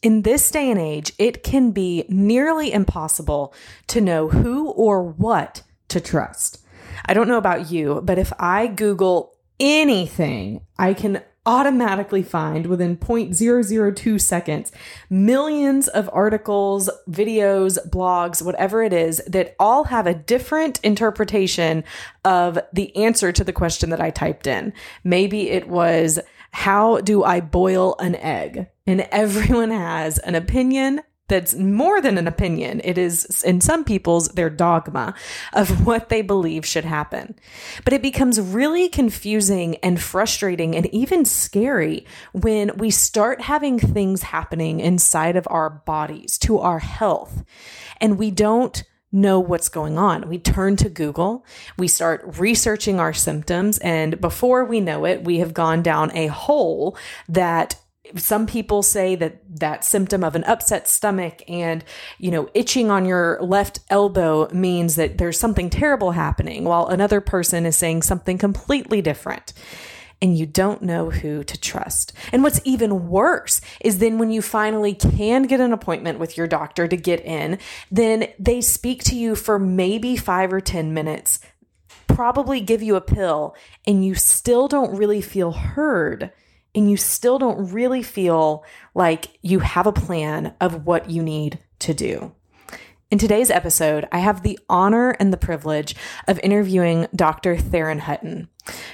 In this day and age, it can be nearly impossible to know who or what to trust. I don't know about you, but if I Google anything, I can automatically find within 0.002 seconds millions of articles, videos, blogs, whatever it is that all have a different interpretation of the answer to the question that I typed in. Maybe it was, How do I boil an egg? And everyone has an opinion that's more than an opinion. It is, in some people's, their dogma of what they believe should happen. But it becomes really confusing and frustrating and even scary when we start having things happening inside of our bodies to our health and we don't know what's going on. We turn to Google, we start researching our symptoms, and before we know it, we have gone down a hole that some people say that that symptom of an upset stomach and you know itching on your left elbow means that there's something terrible happening while another person is saying something completely different and you don't know who to trust. And what's even worse is then when you finally can get an appointment with your doctor to get in, then they speak to you for maybe 5 or 10 minutes, probably give you a pill and you still don't really feel heard and you still don't really feel like you have a plan of what you need to do. In today's episode, I have the honor and the privilege of interviewing Dr. Theron Hutton.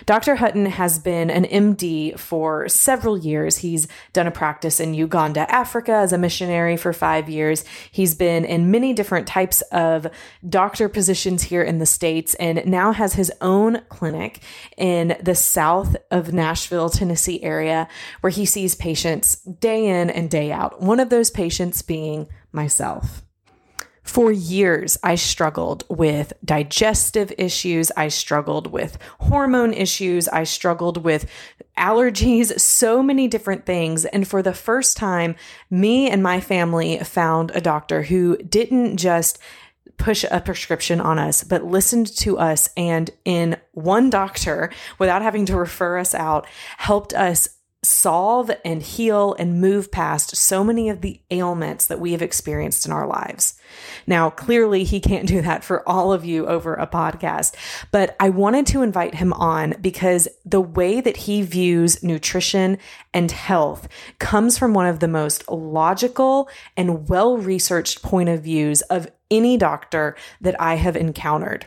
Dr. Hutton has been an MD for several years. He's done a practice in Uganda, Africa as a missionary for five years. He's been in many different types of doctor positions here in the States and now has his own clinic in the south of Nashville, Tennessee area where he sees patients day in and day out. One of those patients being myself. For years, I struggled with digestive issues. I struggled with hormone issues. I struggled with allergies, so many different things. And for the first time, me and my family found a doctor who didn't just push a prescription on us, but listened to us and in one doctor, without having to refer us out, helped us solve and heal and move past so many of the ailments that we have experienced in our lives. Now, clearly, he can't do that for all of you over a podcast, but I wanted to invite him on because the way that he views nutrition and health comes from one of the most logical and well researched point of views of any doctor that I have encountered.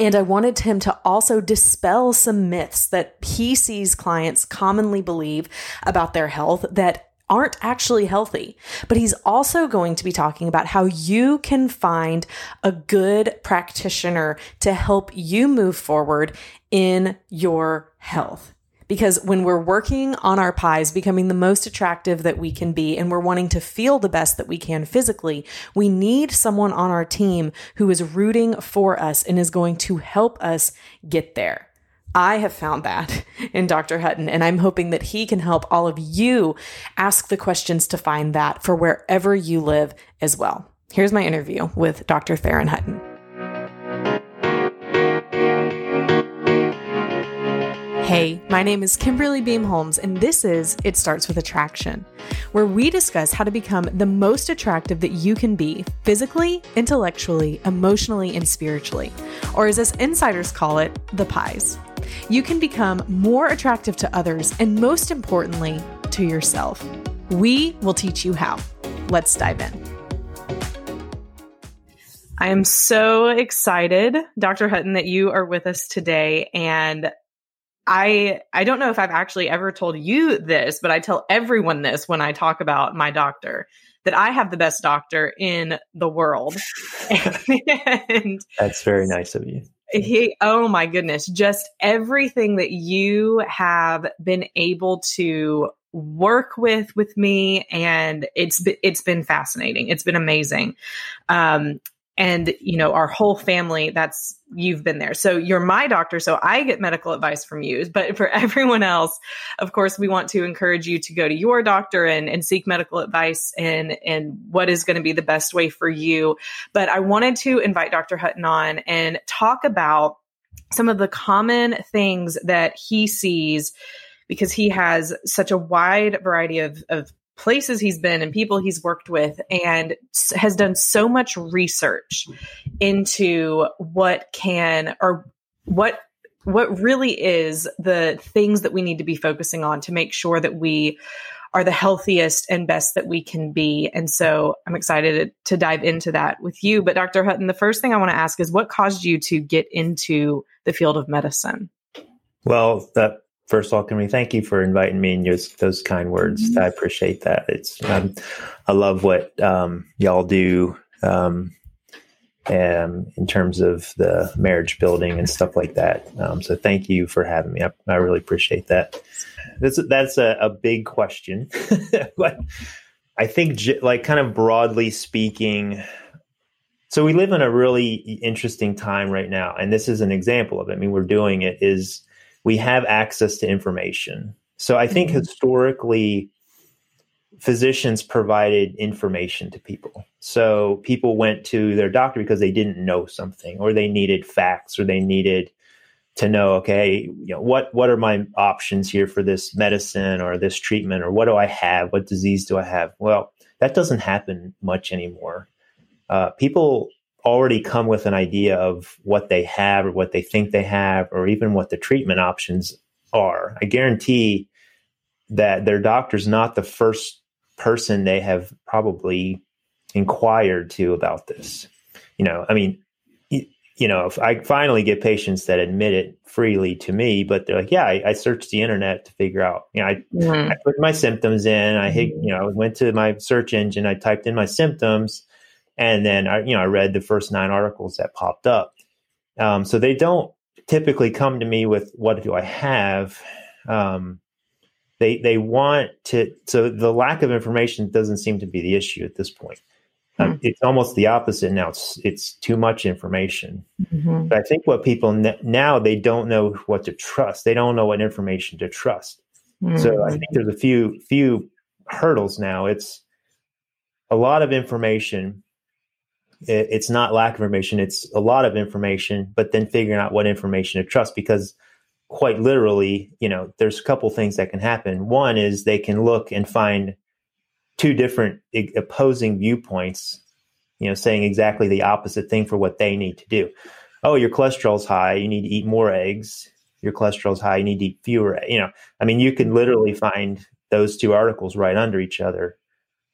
And I wanted him to also dispel some myths that he sees clients commonly believe about their health that aren't actually healthy. But he's also going to be talking about how you can find a good practitioner to help you move forward in your health because when we're working on our pies, becoming the most attractive that we can be, and we're wanting to feel the best that we can physically, we need someone on our team who is rooting for us and is going to help us get there. I have found that in Dr. Hutton, and I'm hoping that he can help all of you ask the questions to find that for wherever you live as well. Here's my interview with Dr. Theron Hutton. Hey, my name is Kimberly Beam Holmes, and this is It Starts with Attraction, where we discuss how to become the most attractive that you can be physically, intellectually, emotionally, and spiritually, or as us insiders call it, the pies. You can become more attractive to others and, most importantly, to yourself. We will teach you how. Let's dive in. I am so excited, Dr. Hutton, that you are with us today. And I I don't know if I've actually ever told you this, but I tell everyone this when I talk about my doctor that I have the best doctor in the world. and That's very nice of you. He oh my goodness, just everything that you have been able to work with with me and it's it's been fascinating. It's been amazing. Um and you know our whole family that's you've been there. So you're my doctor so i get medical advice from you. But for everyone else of course we want to encourage you to go to your doctor and, and seek medical advice and and what is going to be the best way for you. But i wanted to invite dr hutton on and talk about some of the common things that he sees because he has such a wide variety of, of places he's been and people he's worked with and has done so much research into what can or what what really is the things that we need to be focusing on to make sure that we are the healthiest and best that we can be. And so I'm excited to, dive into that with you. But Dr. Hutton, the first thing I want to ask is what caused you to get into the field of medicine? Well, that first of all, can we thank you for inviting me and those, those kind words. Mm-hmm. I appreciate that. It's um, I love what um, y'all do um, um, in terms of the marriage building and stuff like that. Um, so thank you for having me. I, I really appreciate that. That's that's a, a big question, but I think like kind of broadly speaking. So we live in a really interesting time right now, and this is an example of it. I mean, we're doing it is we have access to information. So I think mm-hmm. historically, physicians provided information to people. So people went to their doctor because they didn't know something, or they needed facts, or they needed to know, okay, you know, what what are my options here for this medicine or this treatment, or what do I have? What disease do I have? Well, that doesn't happen much anymore. Uh, people already come with an idea of what they have or what they think they have or even what the treatment options are. I guarantee that their doctor's not the first person they have probably inquired to about this. You know, I mean, you know, if I finally get patients that admit it freely to me, but they're like, yeah, I, I searched the internet to figure out, you know, I, mm-hmm. I put my symptoms in, I hit, you know, went to my search engine, I typed in my symptoms and then I, you know, I read the first nine articles that popped up. Um, so they don't typically come to me with what do I have. Um, they they want to. So the lack of information doesn't seem to be the issue at this point. Um, hmm. it's almost the opposite now. It's it's too much information. Mm-hmm. But I think what people ne- now they don't know what to trust. They don't know what information to trust. Mm-hmm. So I think there's a few few hurdles now. It's a lot of information it, it's not lack of information; it's a lot of information. But then figuring out what information to trust, because quite literally, you know, there's a couple things that can happen. One is they can look and find two different opposing viewpoints, you know, saying exactly the opposite thing for what they need to do. Oh, your cholesterol's high. You need to eat more eggs. Your cholesterol's high. You need to eat fewer. You know, I mean, you can literally find those two articles right under each other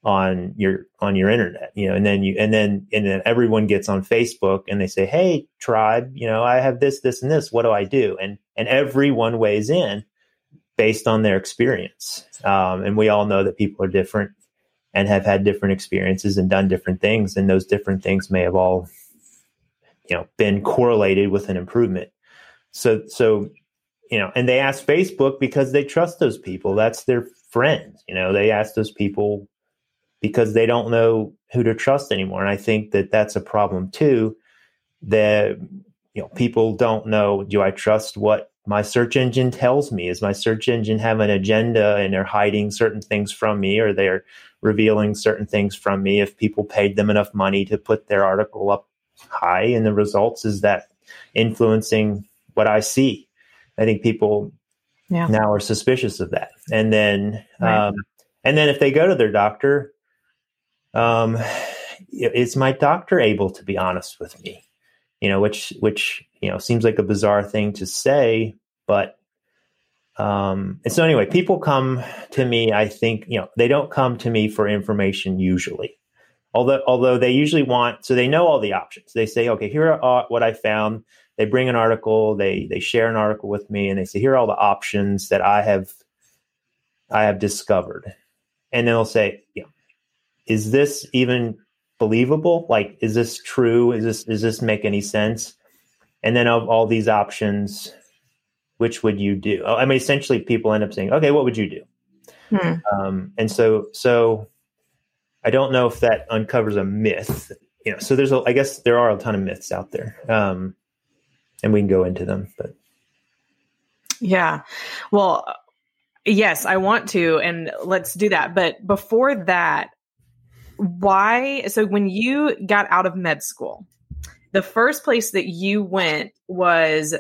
on your on your internet you know and then you and then and then everyone gets on facebook and they say hey tribe you know i have this this and this. What do i do? And and everyone weighs in based on their experience. Um, and we all know that people are different and have had different experiences and done different things. And those different things may have all you know been correlated with an improvement. So so you know and they ask facebook because they trust those people. That's their friends you know. They ask those people because they don't know who to trust anymore. And I think that that's a problem too. That you know people don't know. Do I trust what my search engine tells me? Is my search engine have an agenda and they're hiding certain things from me, or they're revealing certain things from me? If people paid them enough money to put their article up high, and the results is that influencing what I see. I think people yeah. now are suspicious of that. And then, right. um, and then if they go to their doctor um, is my doctor able to be honest with me? You know, which which you know seems like a bizarre thing to say, but um, and so anyway, people come to me. I think you know they don't come to me for information usually, although although they usually want so they know all the options. They say, okay, here are what I found. They bring an article, they they share an article with me, and they say, here are all the options that I have I have discovered, and then they'll say, know, is this even believable? Like, is this true? Is this does this make any sense? And then of all these options, which would you do? I mean, essentially, people end up saying, "Okay, what would you do?" Hmm. Um, and so, so I don't know if that uncovers a myth. You know, so there's, a, I guess, there are a ton of myths out there, um, and we can go into them. But yeah, well, yes, I want to, and let's do that. But before that, why so when you got out of med school the first place that you went was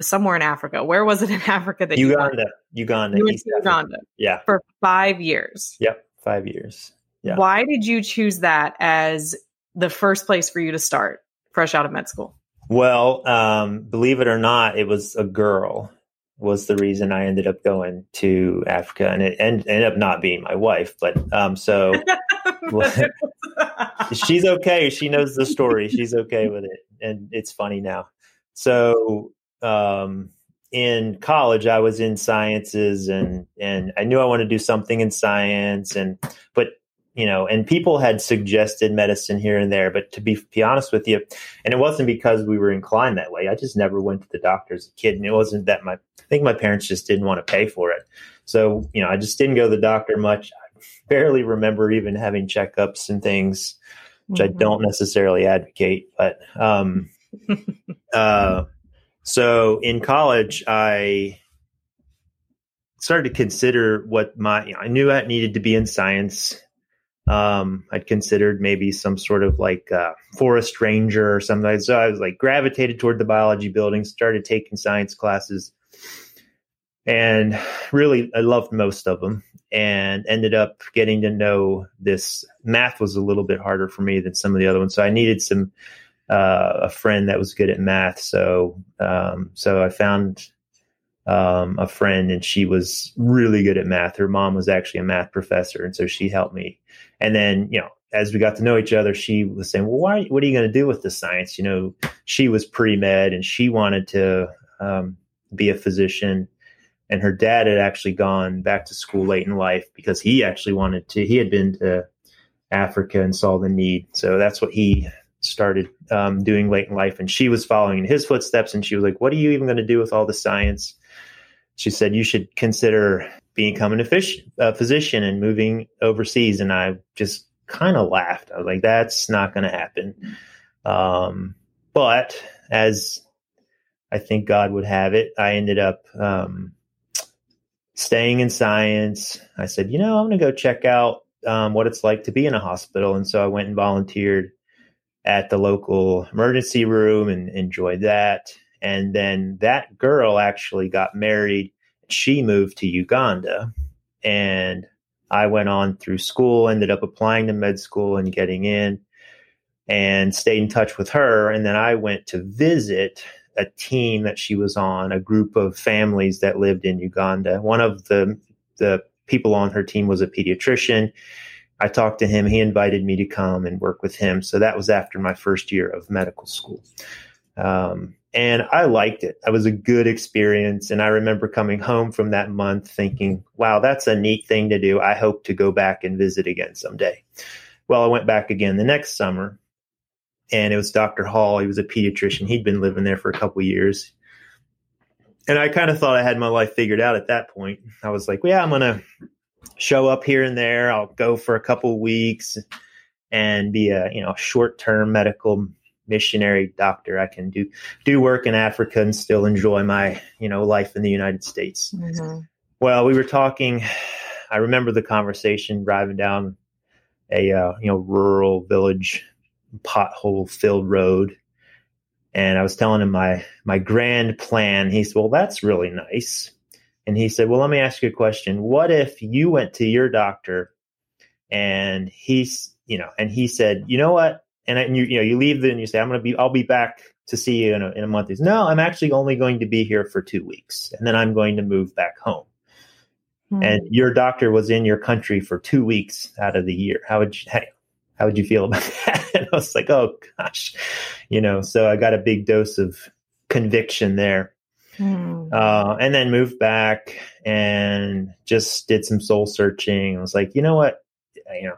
somewhere in africa where was it in africa that uganda you uganda you went to uganda yeah for five years yep five years. Yeah. Why did you choose that as the first place for you to start fresh out of med school? Well, um, believe it or not, it was a girl was the reason I ended up going to Africa, and it end, ended up not being my wife. But um, so she's okay. She knows the story. She's okay with it, and it's funny now. So um, in college, I was in sciences, and and I knew I wanted to do something in science, and but you know, and people had suggested medicine here and there, but to be, be honest with you, and it wasn't because we were inclined that way. I just never went to the doctor as a kid, and it wasn't that my. I think my parents just didn't want to pay for it, so you know, I just didn't go to the doctor much. Barely remember even having checkups and things, which mm-hmm. I don't necessarily advocate, but um, uh, so in college, I started to consider what my you know, I knew I needed to be in science um, I'd considered maybe some sort of like uh, forest ranger or something. So I was like gravitated toward the biology building, started taking science classes, and really I loved most of them. And ended up getting to know this math was a little bit harder for me than some of the other ones. So I needed some uh, a friend that was good at math. So um, so I found um, a friend and she was really good at math. Her mom was actually a math professor, and so she helped me. And then, you know, as we got to know each other, she was saying, "Well, why? What are you going to do with the science?" You know, she was pre med and she wanted to um, be a physician, and her dad had actually gone back to school late in life because he actually wanted to. He had been to Africa and saw the need, so that's what he started um, doing late in life. And she was following in his footsteps, and she was like, "What are you even going to do with all the science?" she said you should consider becoming a, fish, a physician and moving overseas. And I just kind of laughed. I was like, that's not going to happen. Um, but as I think God would have it, I ended up um, staying in science. I said, you know, I'm going to go check out um, what it's like to be in a hospital. And so I went and volunteered at the local emergency room and enjoyed that. And then that girl actually got married. She moved to Uganda. And I went on through school, ended up applying to med school and getting in, and stayed in touch with her. And then I went to visit a team that she was on, a group of families that lived in Uganda. One of the the people on her team was a pediatrician. I talked to him. He invited me to come and work with him. So that was after my first year of medical school. Um, and I liked it. It was a good experience. And I remember coming home from that month thinking, wow, that's a neat thing to do. I hope to go back and visit again someday. Well, I went back again the next summer and it was Dr. Hall. He was a pediatrician. He'd been living there for a couple years. And I kind of thought I had my life figured out at that point. I was like, well, yeah, I'm going to show up here and there. I'll go for a couple weeks and be a, you know, short-term medical missionary doctor. I can do do work in Africa and still enjoy my you know life in the United States. Mm-hmm. Well, we were talking. I remember the conversation driving down a uh, you know rural village pothole filled road, and I was telling him my my grand plan. He said, "Well, that's really nice." And he said, "Well, let me ask you a question. What if you went to your doctor and he's you know and he said, you know what? and, and you you know you leave and you say I'm going to be I'll be back to see you in a, in a month. He's no, I'm actually only going to be here for two weeks, and then I'm going to move back home. Hmm. And your doctor was in your country for two weeks out of the year. How would you, how would you feel about that? And I was like, oh gosh, you know. So I got a big dose of conviction there. Hmm. Uh, and then moved back and just did some soul searching. I was like, you know what, you know,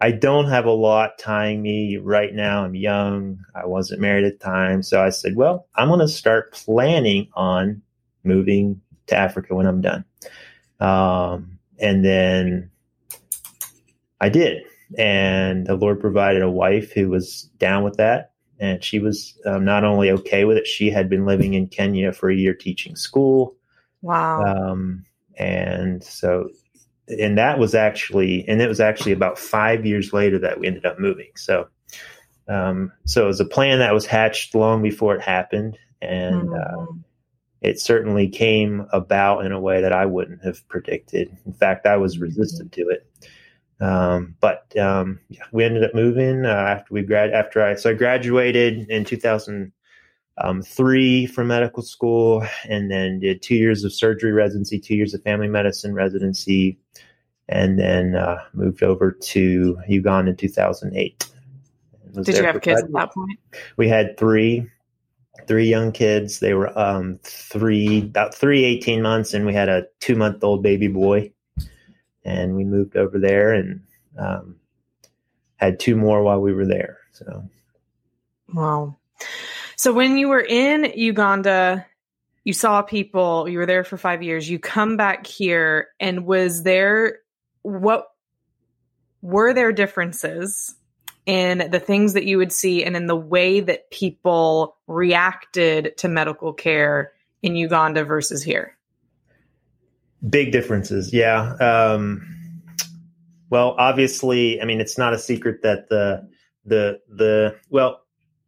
I don't have a lot tying me right now. I'm young. I wasn't married at the time. So I said, well, I'm going to start planning on moving to Africa when I'm done. Um, and then I did. And the Lord provided a wife who was down with that. And she was um, not only okay with it, she had been living in Kenya for a year teaching school. Wow. Um, and so and that was actually and it was actually about five years later that we ended up moving so um, so it was a plan that was hatched long before it happened and mm-hmm. uh, it certainly came about in a way that i wouldn't have predicted in fact i was mm-hmm. resistant to it Um, but um, yeah, we ended up moving uh, after we grad after I so I graduated in 2003 from medical school, and then did two years of surgery residency, two years of family medicine residency, and then uh, moved over to Uganda in 2008. Did you have kids at that point? We had three three young kids. They were um, three, about three, 18 months, and we had a two month old baby boy. And we moved over there and um, had two more while we were there. So, wow. So, when you were in Uganda, you saw people, you were there for five years, you come back here, and was there what were there differences in the things that you would see and in the way that people reacted to medical care in Uganda versus here? Big differences, yeah. Um, well, obviously, I mean, it's not a secret that the the the well,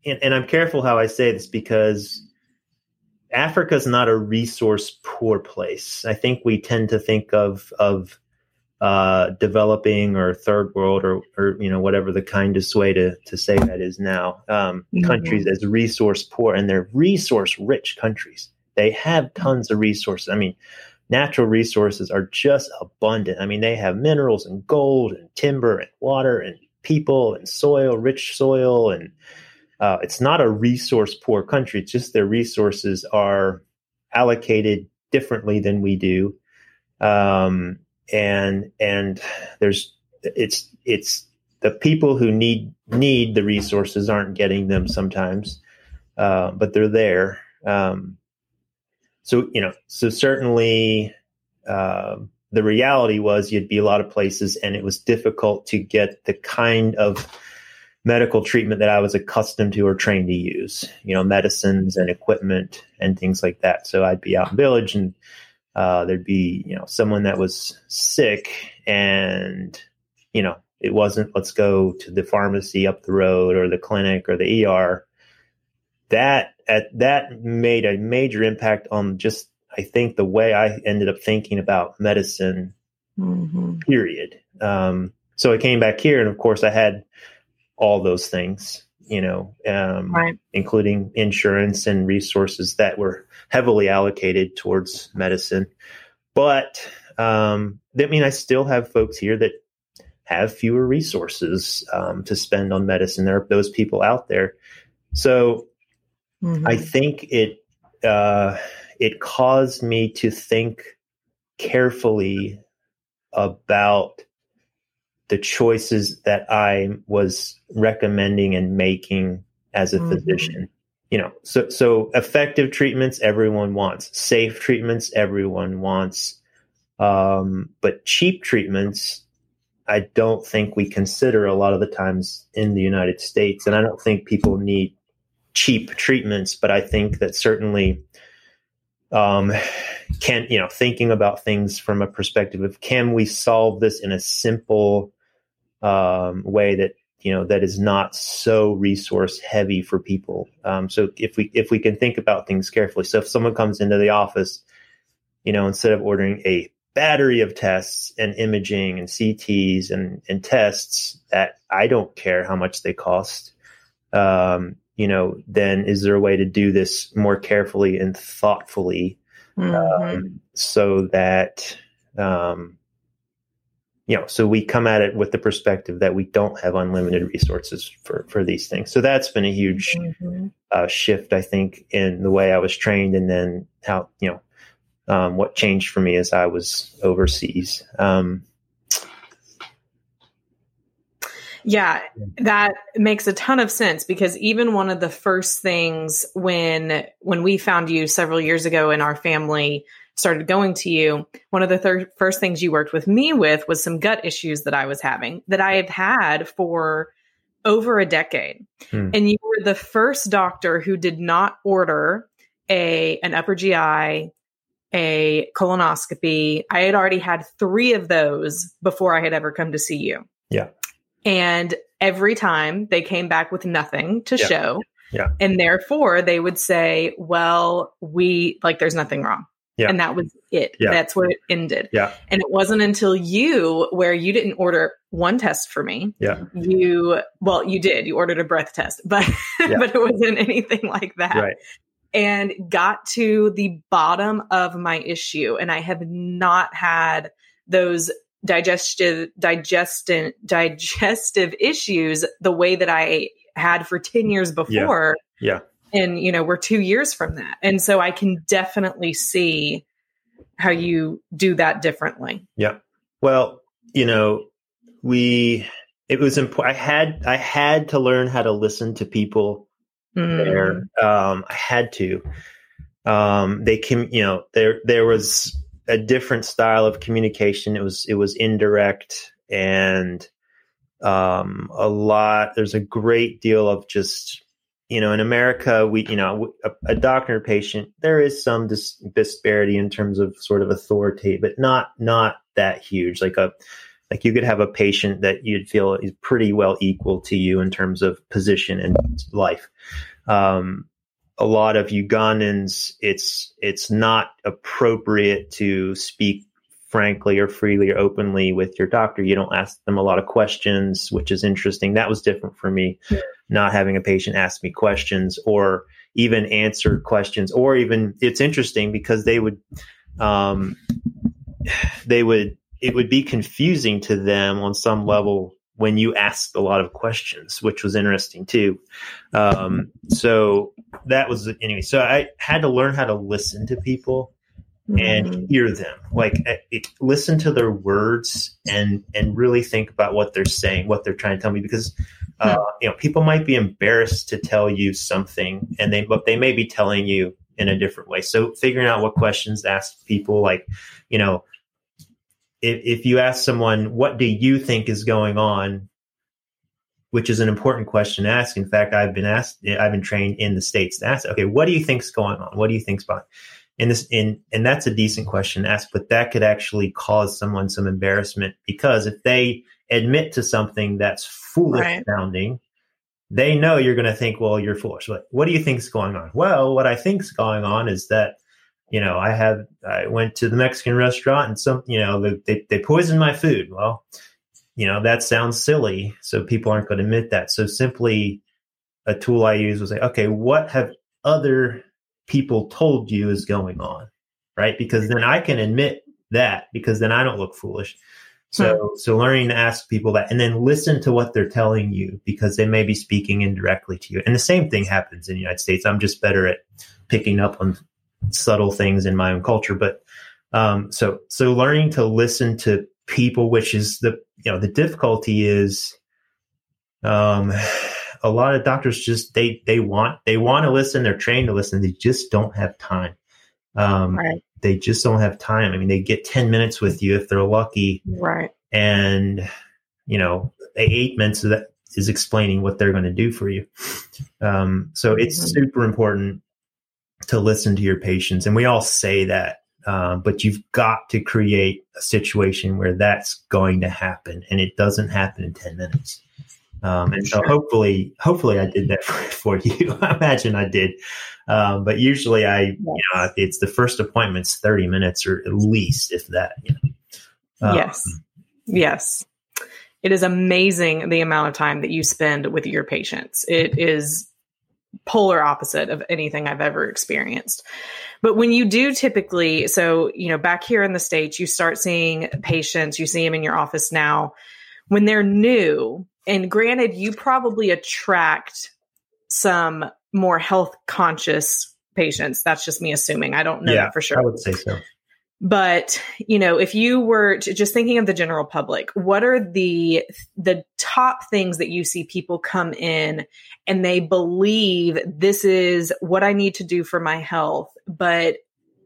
and, and I'm careful how I say this because Africa is not a resource poor place. I think we tend to think of of uh, developing or third world or, or you know whatever the kindest way to, to say that is now um, mm-hmm. countries as resource poor and they're resource rich countries they have tons of resources i mean natural resources are just abundant. I mean they have minerals and gold and timber and water and people and soil rich soil and uh, it's not a resource poor country. It's just their resources are allocated differently than we do. Um, and and there's it's it's the people who need need the resources aren't getting them sometimes, uh, but they're there. Um, so you know, so certainly uh, the reality was you'd be a lot of places, and it was difficult to get the kind of medical treatment that I was accustomed to or trained to use. You know, medicines and equipment and things like that. So I'd be out in village and uh, there'd be you know someone that was sick and you know it wasn't let's go to the pharmacy up the road or the clinic or the ER. That at that made a major impact on just I think the way I ended up thinking about medicine. Mm-hmm. Period. Um, so I came back here, and of course I had all those things, you know, um, right. including insurance and resources that were heavily allocated towards medicine. But um, I mean, I still have folks here that have fewer resources um, to spend on medicine. There are those people out there. So mm-hmm. I think it uh, it caused me to think carefully about the choices that I was recommending and making as a mm-hmm. physician you know so so effective treatments everyone wants safe treatments everyone wants um, but cheap treatments i don't think we consider a lot of the times in the united states and i don't think people need cheap treatments but i think that certainly um, can you know thinking about things from a perspective of can we solve this in a simple um, way that you know that is not so resource heavy for people? Um, so if we if we can think about things carefully. So if someone comes into the office you know instead of ordering a battery of tests and imaging and cts and, and tests that i don't care how much they cost um, you know then is there a way to do this more carefully and thoughtfully mm-hmm. um, so that um, you know, so we come at it with the perspective that we don't have unlimited resources for, for these things. So that's been a huge mm-hmm. uh, shift, I think, in the way I was trained and then how, you know, um, what changed for me as I was overseas. Um, yeah, that makes a ton of sense because even one of the first things when when we found you several years ago in our family started going to you, one of the thir- first things you worked with me with was some gut issues that I was having that I have had for over a decade. Hmm. And you were the first doctor who did not order a an upper GI, a colonoscopy. I had already had 3 of those before I had ever come to see you. Yeah. And every time they came back with nothing to yeah. show. Yeah. And therefore they would say, well, we like there's nothing wrong Yeah. And that was it. Yeah. That's where it ended. Yeah. And it wasn't until you, where you didn't order one test for me. Yeah. You, well, you did. You ordered a breath test, but Yeah. but it wasn't anything like that. Right. And got to the bottom of my issue, and I have not had those digestive digestion digestive issues the way that I had for 10 years before. Yeah. And you know, we're 2 years from that. And so I can definitely see how you do that differently. Yeah. Well, you know, we it was important. I had I had to learn how to listen to people Mm. there. Um, I had to. Um, they came, you know, there there was a different style of communication. It was it was indirect and um, a lot. There's a great deal of just you know in America we you know a, a doctor patient there is some dis- disparity in terms of sort of authority, but not not that huge. Like a like you could have a patient that you'd feel is pretty well equal to you in terms of position and life. Um, a lot of Ugandans, it's it's not appropriate to speak frankly or freely or openly with your doctor. You don't ask them a lot of questions, which is interesting. That was different for me, Yeah. not having a patient ask me questions or even answer questions, or even it's interesting because they would um, they would it would be confusing to them on some level when you asked a lot of questions, which was interesting too. Um, so that was anyway. So I had to learn how to listen to people and hear them, like it, listen to their words and and really think about what they're saying, what they're trying to tell me, because uh, you know people might be embarrassed to tell you something, and they but they may be telling you in a different way. So figuring out what questions to ask people, like you know if, if you ask someone, what do you think is going on? Which is an important question to ask. In fact, I've been asked, I've been trained in the States to ask, okay, what do you think's going on? What do you think's about? And this, in, and that's a decent question to ask, but that could actually cause someone some embarrassment because if they admit to something that's foolish Right. sounding, they know you're going to think, well, you're foolish. Like, what do you think's going on? Well, what I think's going on is that you know, I have I went to the Mexican restaurant and some, you know, they they poisoned my food. Well, you know, that sounds silly, so people aren't going to admit that. So simply, a tool I use was like, okay, what have other people told you is going on, right? Because then I can admit that because then I don't look foolish. So hmm. so learning to ask people that and then listen to what they're telling you because they may be speaking indirectly to you. And the same thing happens in the United States. I'm just better at picking up on subtle things in my own culture. But um, so so learning to listen to people, which is the you know the difficulty is um, a lot of doctors just they they want they want to listen, they're trained to listen, they just don't have time. Um, Right. They just don't have time. I mean, they get ten minutes with you if they're lucky, Right. and you know eight minutes of that is explaining what they're going to do for you. Um, so it's Mhm. super important to listen to your patients, and we all say that, uh, but you've got to create a situation where that's going to happen, and it doesn't happen in ten minutes. Um, and so hopefully, hopefully I did that for, for you. I imagine I did. Um, but usually I, you know, it's the first appointment's 30 minutes or at least if that, you know. Um, yes. Yes. It is amazing the amount of time that you spend with your patients. It is polar opposite of anything I've ever experienced. But when you do typically, so, you know, back here in the States, you start seeing patients, you see them in your office now when they're new. And granted, you probably attract some more health conscious patients. That's just me assuming. I don't know Yeah, for sure. I would say so. But, you know, if you were to, just thinking of the general public, what are the the top things that you see people come in and they believe this is what I need to do for my health, but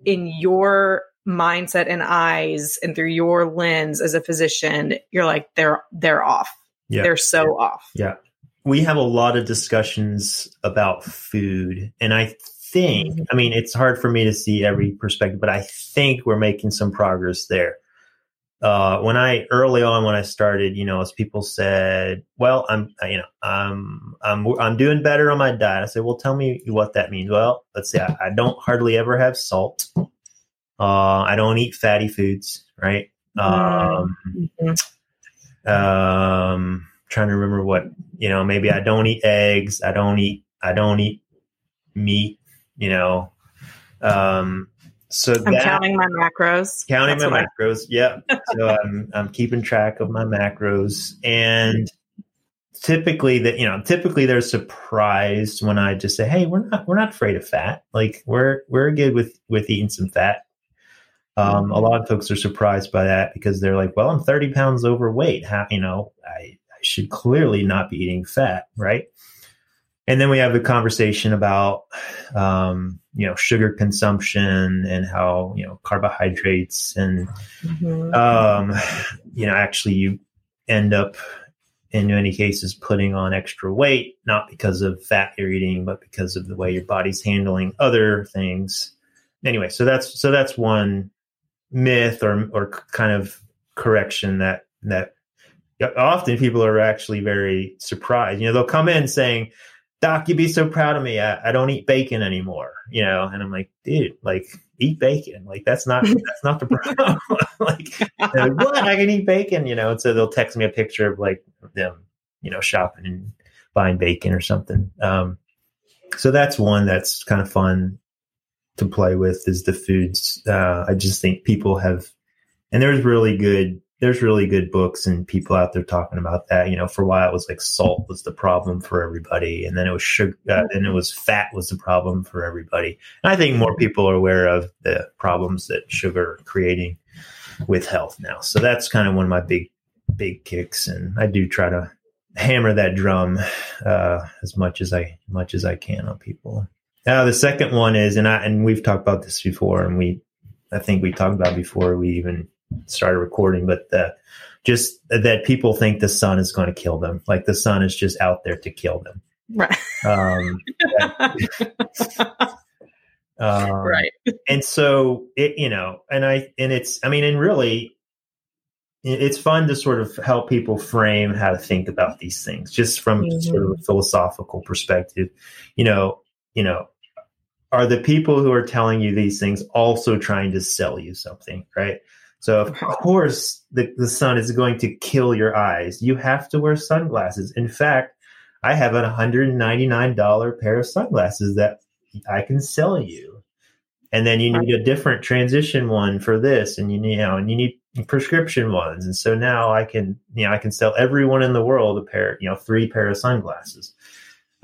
in your mindset and eyes and through your lens as a physician, you're like they're they're off. Yeah. They're so off. Yeah. We have a lot of discussions about food. And I think, I mean, it's hard for me to see every perspective, but I think we're making some progress there. Uh, when I early on when I started, you know, as people said, "Well, I'm, you know, I'm, I'm, I'm doing better on my diet." I said, "Well, tell me what that means." Well, let's see. I, I don't hardly ever have salt Uh, I don't eat fatty foods, right? Um, mm-hmm. um, trying to remember what you know. Maybe I don't eat eggs. I don't eat. I don't eat meat. You know. Um, so I'm that, counting my macros. Counting That's my macros. I... Yeah. so I'm I'm keeping track of my macros and typically that you know typically they're surprised when I just say, "Hey, we're not we're not afraid of fat. Like we're we're good with with eating some fat." Um, a lot of folks are surprised by that because they're like, "Well, I'm 30 pounds overweight. How you know I I should clearly not be eating fat, right?" And then we have the conversation about um, you know sugar consumption and how you know carbohydrates and mm-hmm. um, you know actually you end up in many cases putting on extra weight, not because of fat you're eating, but because of the way your body's handling other things. Anyway, so that's so that's one myth or or kind of correction that that often people are actually very surprised. You know, they'll come in saying, Doc, you'd be so proud of me. I, I don't eat bacon anymore, you know, and I'm like, dude, like eat bacon. Like that's not that's not the problem. like, like, what? I can eat bacon, you know. And so they'll text me a picture of like them, you know, shopping and buying bacon or something. Um, so that's one that's kind of fun to play with is the foods. Uh, I just think people have, and there's really good there's really good books and people out there talking about that. You know, for a while it was like salt was the problem for everybody, and then it was sugar, uh, then it was fat was the problem for everybody. And I think more people are aware of the problems that sugar creating with health now. So that's kind of one of my big, big kicks, and I do try to hammer that drum uh, as much as I much as I can on people. Now the second one is, and I and we've talked about this before, and we I think we talked about before we even started recording, but the, just that people think the sun is going to kill them. Like the sun is just out there to kill them. Right. Um, um, right. And so it, you know, and I, and it's, I mean, and really, it's fun to sort of help people frame how to think about these things just from mm-hmm. sort of a philosophical perspective. You know, you know, are the people who are telling you these things also trying to sell you something, right? So of course the, the sun is going to kill your eyes. You have to wear sunglasses. In fact, I have a $199 pair of sunglasses that I can sell you. And then you need a different transition one for this and you need, you know, and you need prescription ones. And so now I can, you know, I can sell everyone in the world a pair, you know, three pair of sunglasses.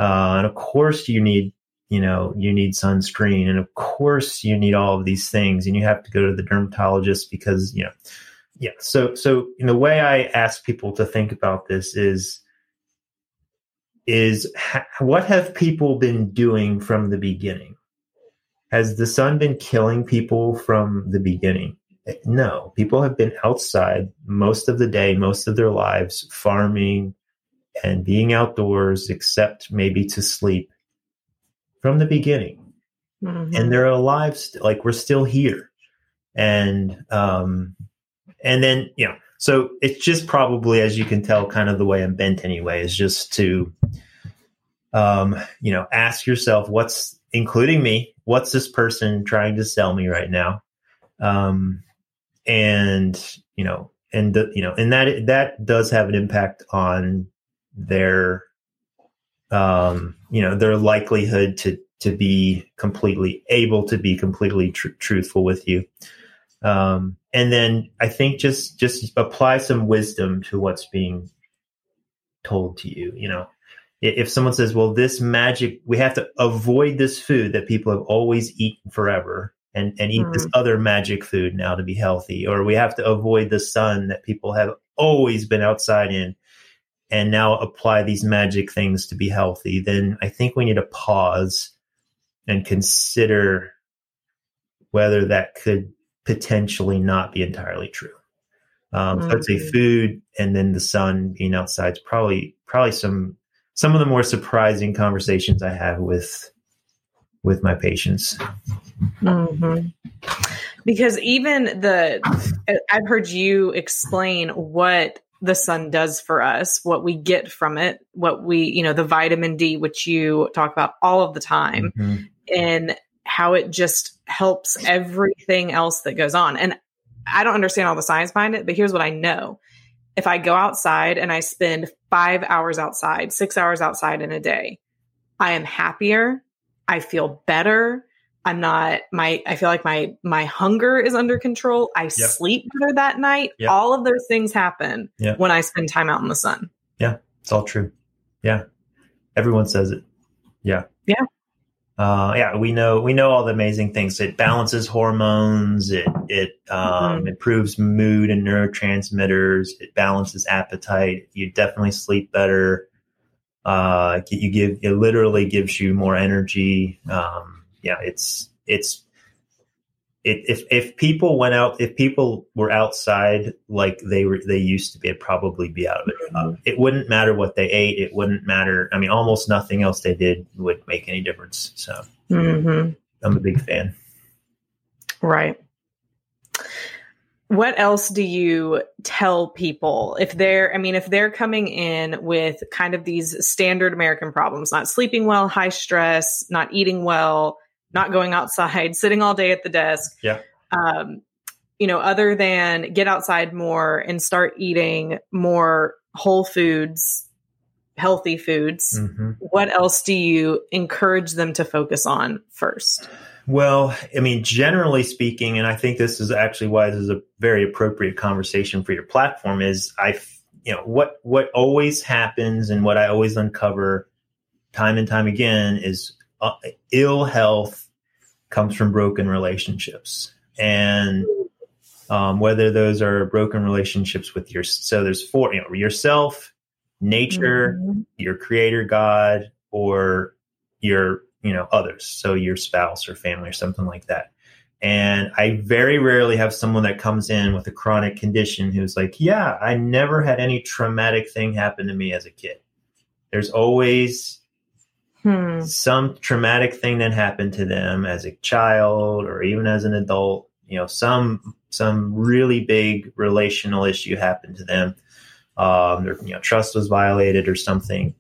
Uh, and of course you need you know, you need sunscreen. And of course you need all of these things and you have to go to the dermatologist because, you know, yeah. So, so in the way I ask people to think about this is, is ha- what have people been doing from the beginning? Has the sun been killing people from the beginning? No, people have been outside most of the day, most of their lives, farming and being outdoors, except maybe to sleep from the beginning. Mm-hmm. And they're alive, st- like we're still here. And, um, and then, you know, so it's just probably, as you can tell, kind of the way I'm bent anyway, is just to, um, you know, ask yourself what's, including me, what's this person trying to sell me right now? Um, and, you know, and the, you know, and that, that does have an impact on their um, you know, their likelihood to to be completely able to be completely tr- truthful with you. Um, and then I think just just apply some wisdom to what's being told to you. You know, if someone says, "Well, this magic, we have to avoid this food that people have always eaten forever." And, and eat mm. this other magic food now to be healthy, or we have to avoid the sun that people have always been outside in and now apply these magic things to be healthy, then I think we need to pause and consider whether that could potentially not be entirely true. Um, mm-hmm. So I'd say mm-hmm. food and then the sun being outside is probably probably some some of the more surprising conversations I have with with my patients. Mm-hmm. Because even the I've heard you explain what the sun does for us, what we get from it, what we, you know, the vitamin D, which you talk about all of the time, mm-hmm. and how it just helps everything else that goes on. And I don't understand all the science behind it, but here's what I know. If I go outside and I spend five hours outside, six hours outside in a day, I am happier. I feel better. I'm not my I feel like my my hunger is under control. I yep. sleep better that night. Yep. All of those things happen yep. when I spend time out in the sun. Yeah, it's all true. Yeah. Everyone says it. Yeah. Yeah. Uh, yeah, we know we know all the amazing things. It balances hormones. It it um, mm-hmm. improves mood and neurotransmitters. It balances appetite. You definitely sleep better. Uh, you give it literally gives you more energy. Um, yeah, it's it's it, if if people went out, if people were outside like they were they used to be, it'd probably be out of it. Uh, it wouldn't matter what they ate. It wouldn't matter. I mean, almost nothing else they did would make any difference. So, mm-hmm. I'm a big fan. Right. What else do you tell people if they're, I mean, if they're coming in with kind of these standard American problems, not sleeping well, high stress, not eating well, not going outside, sitting all day at the desk. Yeah. Um, you know, other than get outside more and start eating more whole foods, healthy foods, mm-hmm. what else do you encourage them to focus on first? Well, I mean, generally speaking, and I think this is actually why this is a very appropriate conversation for your platform is I, you know, what, what always happens and what I always uncover time and time again is uh, ill health comes from broken relationships. And um, whether those are broken relationships with your so there's four you know yourself nature mm-hmm. your creator god or your you know others so your spouse or family or something like that. And i very rarely have someone that comes in with a chronic condition who's like yeah i never had any traumatic thing happen to me as a kid. There's always hmm. some traumatic thing that happened to them as a child or even as an adult you know some some really big relational issue happened to them um you know trust was violated or something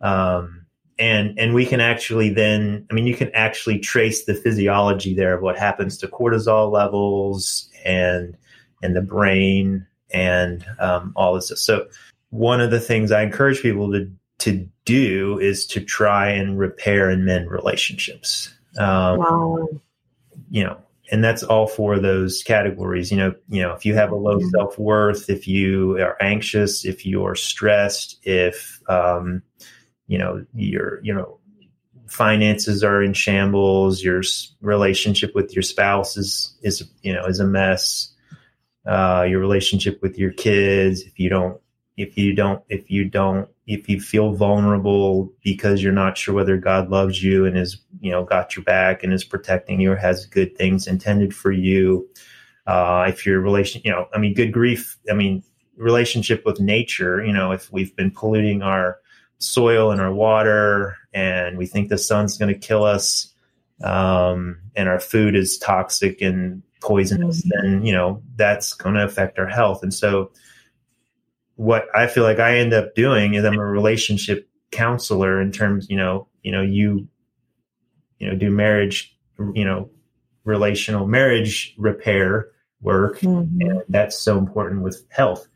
um and and we can actually then i mean you can actually trace the physiology there of what happens to cortisol levels and and the brain and um, all this stuff. so one of the things i encourage people to to do is to try and repair and mend relationships. Um, wow. You know, and that's all for those categories. You know, you know, if you have a low mm-hmm. self worth, if you are anxious, if you are stressed, if um, you know your you know finances are in shambles, your relationship with your spouse is is you know is a mess. Uh, your relationship with your kids, if you don't if you don't if you don't if you feel vulnerable because you're not sure whether God loves you and is you know got your back and is protecting you or has good things intended for you uh, if your relation you know I mean good grief I mean relationship with nature you know if we've been polluting our soil and our water and we think the sun's going to kill us um, and our food is toxic and poisonous mm-hmm. then you know that's going to affect our health and so what I feel like I end up doing is I'm a relationship counselor in terms, you know, you know, you, you know, do marriage, you know, relational marriage repair work. Mm-hmm. And that's so important with health.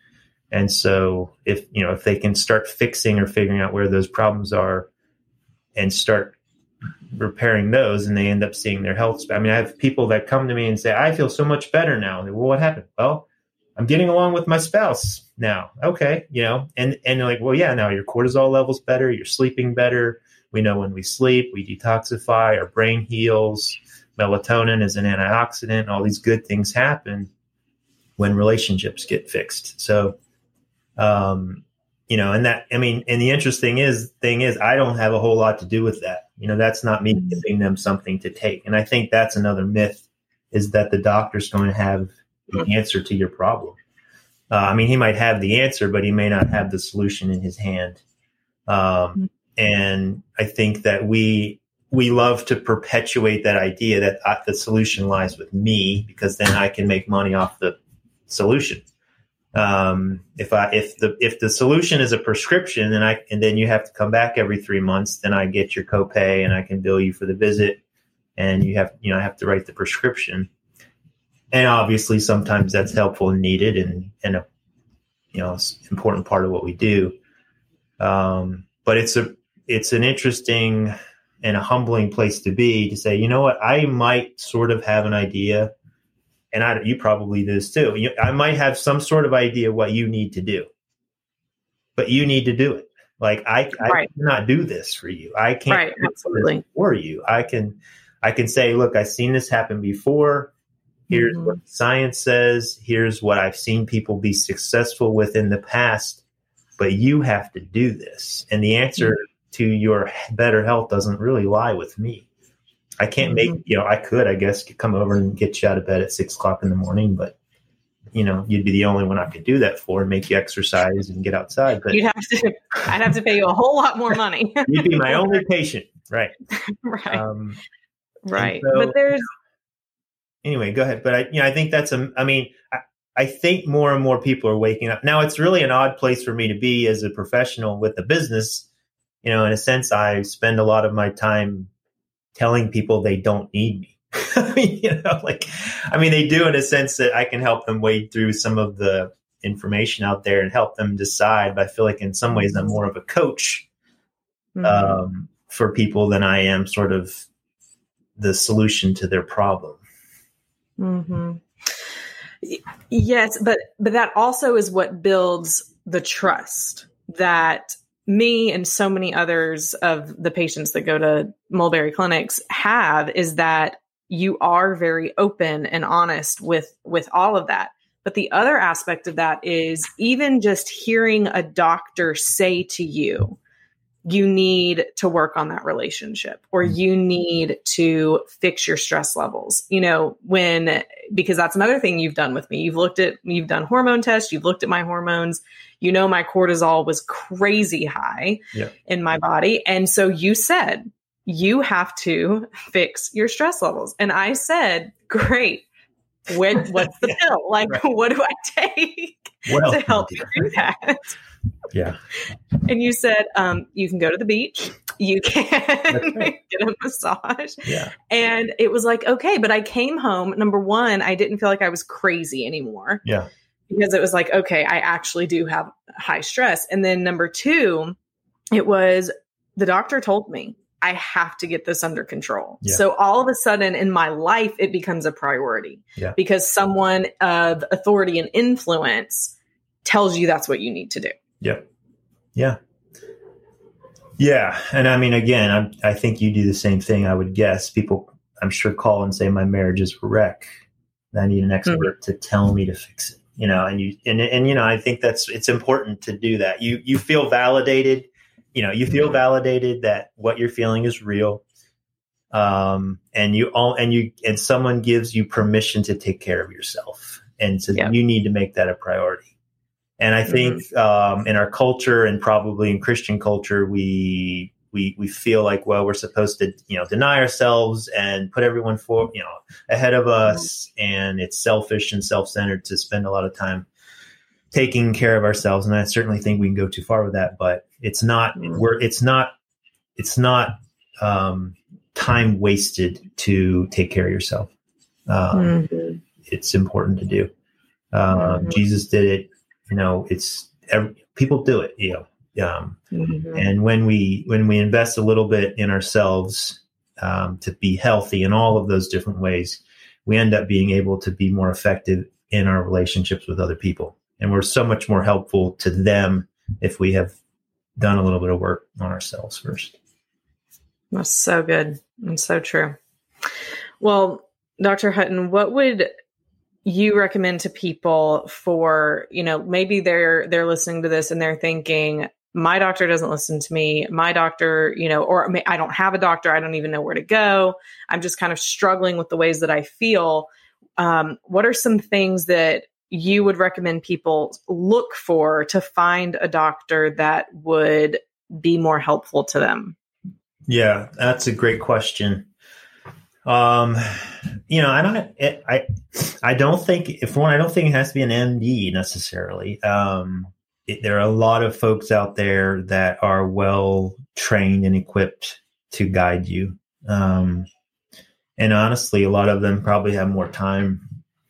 And so if, you know, if they can start fixing or figuring out where those problems are and start repairing those and they end up seeing their health. I mean, I have people that come to me and say, I feel so much better now. Well, what happened? Well, I'm getting along with my spouse now. Okay, you know, and and like, well, yeah, now your cortisol levels better, you're sleeping better. We know when we sleep, we detoxify, our brain heals. Melatonin is an antioxidant. All these good things happen when relationships get fixed. So, um, you know, and that I mean, and the interesting is thing is, I don't have a whole lot to do with that. You know, that's not me mm-hmm. giving them something to take. And I think that's another myth is that the doctor's going to have the answer to your problem. Uh, I mean, he might have the answer, but he may not have the solution in his hand. Um, and I think that we we love to perpetuate that idea that the solution lies with me because then I can make money off the solution. Um, if I if the if the solution is a prescription and I and then you have to come back every three months, then I get your copay and I can bill you for the visit. and you have you know I have to write the prescription. And obviously, sometimes that's helpful and needed, and and a you know important part of what we do. Um, but it's a it's an interesting and a humbling place to be to say, you know what, I might sort of have an idea, and I, you probably do this too. You, I might have some sort of idea what you need to do, but you need to do it. Like I, I cannot do this for you. I can't right, absolutely. for you. I can, I can say, look, I've seen this happen before. Here's mm-hmm. what science says. Here's what I've seen people be successful with in the past. But you have to do this. And the answer mm-hmm to your better health doesn't really lie with me. I can't make, mm-hmm. you know, I could, I guess, come over and get you out of bed at six o'clock in the morning, but you know, you'd be the only one I could do that for, and make you exercise and get outside. But you'd have to, I'd have to pay you a whole lot more money. you'd be my only patient, right? right, um, right. So, but there's anyway. Go ahead. But I, you know, I think that's a. I mean, I, I think more and more people are waking up now. It's really an odd place for me to be as a professional with a business you know, in a sense, I spend a lot of my time telling people they don't need me. you know, like, I mean, they do in a sense that I can help them wade through some of the information out there and help them decide. But I feel like in some ways I'm more of a coach mm-hmm. um, for people than I am sort of the solution to their problem. Mm-hmm. Yes, but but that also is what builds the trust that me and so many others of the patients that go to mulberry clinics have is that you are very open and honest with with all of that but the other aspect of that is even just hearing a doctor say to you you need to work on that relationship or mm-hmm. you need to fix your stress levels. You know when because that's another thing you've done with me. You've looked at you've done hormone tests you've looked at my hormones. You know my cortisol was crazy high yeah. in my body. And so you said you have to fix your stress levels. And i said great. When, what's the pill? Like right. what do i take well, to help you do that yeah. And you said um, you can go to the beach, you can get a massage. Yeah. And it was like, okay, but I came home. Number one, I didn't feel like I was crazy anymore. Yeah. Because it was like, okay, I actually do have high stress. And then number two, it was the doctor told me I have to get this under control. Yeah. So all of a sudden in my life, it becomes a priority yeah. because someone of authority and influence tells you that's what you need to do. Yep. Yeah. Yeah. And I mean, again, I'm, I think you do the same thing. I would guess people, I'm sure, call and say my marriage is a wreck. I need an expert mm-hmm. to tell me to fix it. You know, and you and and you know, I think that's it's important to do that. You you feel validated. You know, you feel mm-hmm. validated that what you're feeling is real. Um, and you all and you and someone gives you permission to take care of yourself, and so you need to make that a priority. And I think mm-hmm. um, in our culture and probably in Christian culture, we we we feel like well we're supposed to you know deny ourselves and put everyone for you know ahead of us, mm-hmm. and it's selfish and self centered to spend a lot of time taking care of ourselves. And I certainly think we can go too far with that, but it's not mm-hmm. we're it's not it's not um, time wasted to take care of yourself. Um, mm-hmm. It's important to do. Uh, Jesus did it you know, it's every, people do it, you know. Um, mm-hmm. And when we when we invest a little bit in ourselves um, to be healthy in all of those different ways, we end up being able to be more effective in our relationships with other people, and we're so much more helpful to them if we have done a little bit of work on ourselves first. That's so good and so true. Well, Dr. Hutton, what would you recommend to people for you know maybe they're they're listening to this and they're thinking my doctor doesn't listen to me. My doctor you know or i don't have a doctor. I don't even know where to go. I'm just kind of struggling with the ways that i feel. Um, what are some things that you would recommend people look for to find a doctor that would be more helpful to them? Yeah that's a great question um, you know, I don't, it, I, I don't think if one, I don't think it has to be an MD necessarily. Um, it, there are a lot of folks out there that are well trained and equipped to guide you. Um, And honestly, a lot of them probably have more time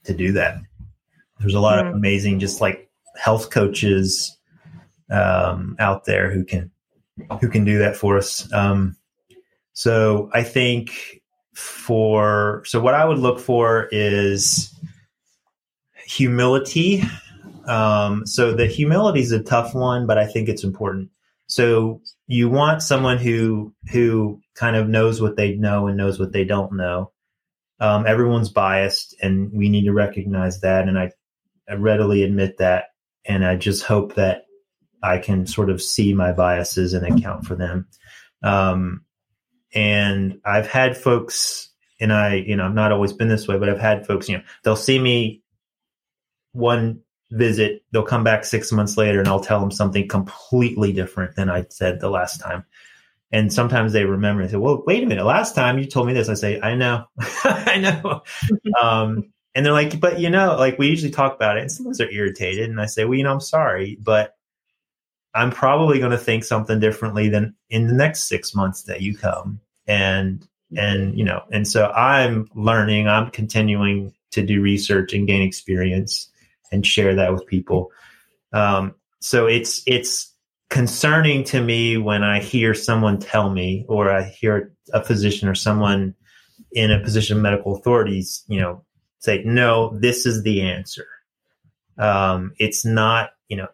to do that. There's a lot mm-hmm. of amazing, just like health coaches um, out there who can who can do that for us. Um, so I think for so what I would look for is humility. Um, so the humility is a tough one, but I think it's important. So you want someone who who kind of knows what they know and knows what they don't know. Um, everyone's biased, and we need to recognize that. And I, I readily admit that, and I just hope that I can sort of see my biases and account for them. Um, and I've had folks, and I, you know, I've not always been this way, but I've had folks, you know, they'll see me one visit, they'll come back six months later and I'll tell them something completely different than I said the last time. And sometimes they remember and say, well, wait a minute, last time you told me this. I say, I know, I know. um, and they're like, but you know, like we usually talk about it and sometimes they're irritated. And I say, well, you know, I'm sorry, but I'm probably going to think something differently than in the next six months that you come. And, and, you know, and so I'm learning, I'm continuing to do research and gain experience and share that with people. Um, so it's, it's concerning to me when I hear someone tell me, or I hear a physician or someone in a position of medical authorities, you know, say, no, this is the answer. Um, it's not, you know,